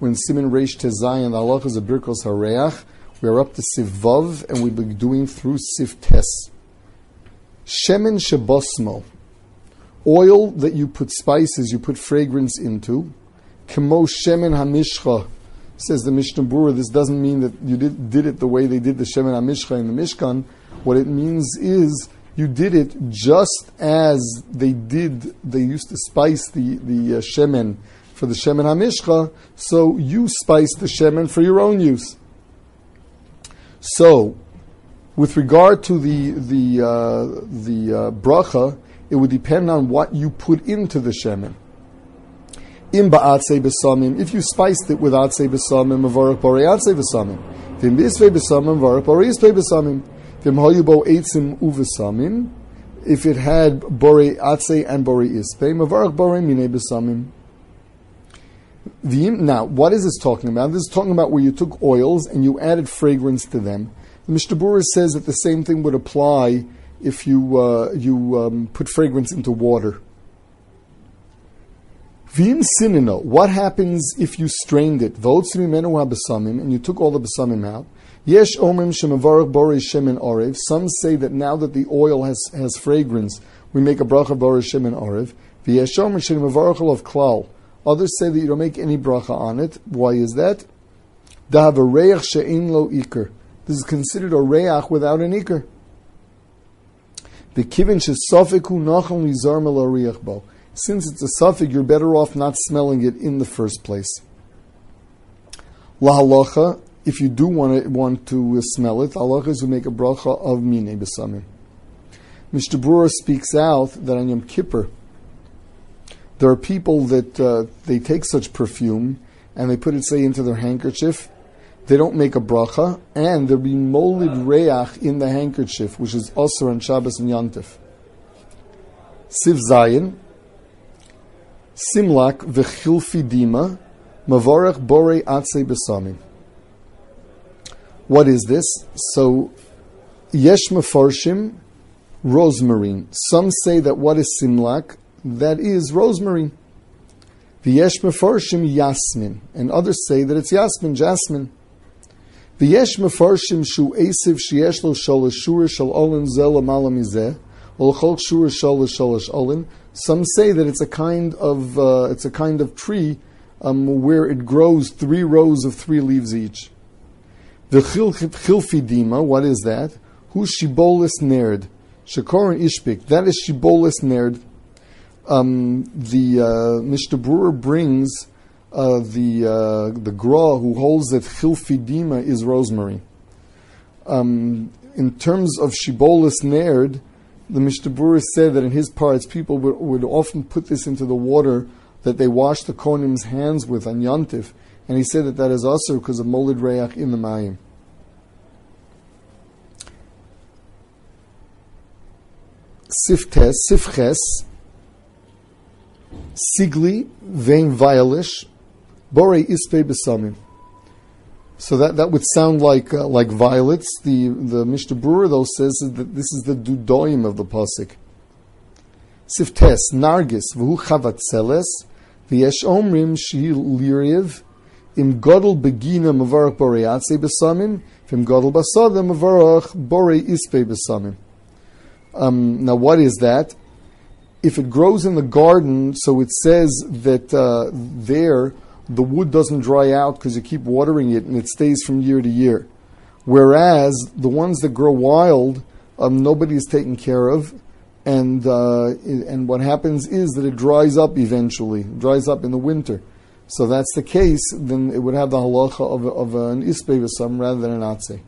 when Siman Reish Tezayin, the halacha is a Birkos Hareach. We are up to Sivav, and we'll be doing through Siv Tes. Shemen Shebosmo, oil that you put spices, you put fragrance into. Kemo Shemen Hamishcha, says the Mishnah Berurah, this doesn't mean that you did, did it the way they did the Shemen HaMishcha in the Mishkan. What it means is you did it just as they did, they used to spice the, the uh, Shemen for the Shemen HaMishcha, so you spice the Shemen for your own use. So, with regard to the, the, uh, the uh, bracha, it would depend on what you put into the Shemen. Im ba'atzei besamim. If you spiced it with atzei besamim, mavarach borei atzei besamim. Vim bisvei besamim, mavarach borei isvei besamim. Vim hayubo eitzim uvesamim. If it had borei atzei and borei isvei, mavarach borei minei besamim. Now, what is this talking about? This is talking about where you took oils and you added fragrance to them. The Mishnah says that the same thing would apply if you uh, you um, put fragrance into water. Vim sinino, what happens if you strained it? And you took all the basamim out. Yesh omrim shemavarach borei shemen orev. Some say that now that the oil has, has fragrance, we make a bracha borei shemen orev. V'yesh omrim shemavarach of klal. Others say that you don't make any bracha on it. Why is that? She'in lo iker. This is considered a reach without an iker. Since it's a safek, you're better off not smelling it in the first place. La halacha, if you do want to, want to smell it, halacha is to make a bracha of mine besamim. Mishnah Berurah speaks out that on Yom Kippur, there are people that uh, they take such perfume and they put it, say, into their handkerchief. They don't make a bracha, and there be molid reach in the handkerchief, which is also on Shabbos and Yantif. Siv Zayin, Simlak v'chilfidima mavarech borei atzei besamim. What is this? So, yesh mefarshim, rosemary. Some say that what is simlak? That is rosemary. V'yesh mefarshim yasmin. And others say that it's yasmin, jasmine. V'yesh mefarshim shu esiv sheyesh lo sholosh shur shal olin zel amalamizeh. Olchol shur sholosh sholosh olin. Some say that it's a kind of uh, it's a kind of tree um, where it grows three rows of three leaves each. The chilfidima, what is that? Who shibolis nerd? Shakoran ishpik. That is shibolis nerd. Um, the uh, Berurah brings uh, the uh, the Gra who holds that chilfidima is rosemary. Um, in terms of shibolis nerd, the Mishnah Berurah said that in his parts, people would, would, often put this into the water that they wash the Kohenim's hands with on Yantif, and he said that that is also because of molid reach in the mayim. Siftes, sifches, sigli, vein violish, bore ispe besamim. So that, that would sound like uh, like violets. The the Mishnah Berurah though says that this is the dudoim of the pasuk. Siftes nargis v'hu chavatzeles v'yesh omrim shi liriv im godel begina mavarach borei atze besamim v'im godel basada mavarach borei ispe besamim. Um, now what is that? If it grows in the garden, so it says that uh, there the wood doesn't dry out because you keep watering it and it stays from year to year. Whereas the ones that grow wild, um, nobody is taken care of, and uh, and what happens is that it dries up eventually, dries up in the winter. So that's the case. Then it would have the halacha of, of an ispe rather than an atze.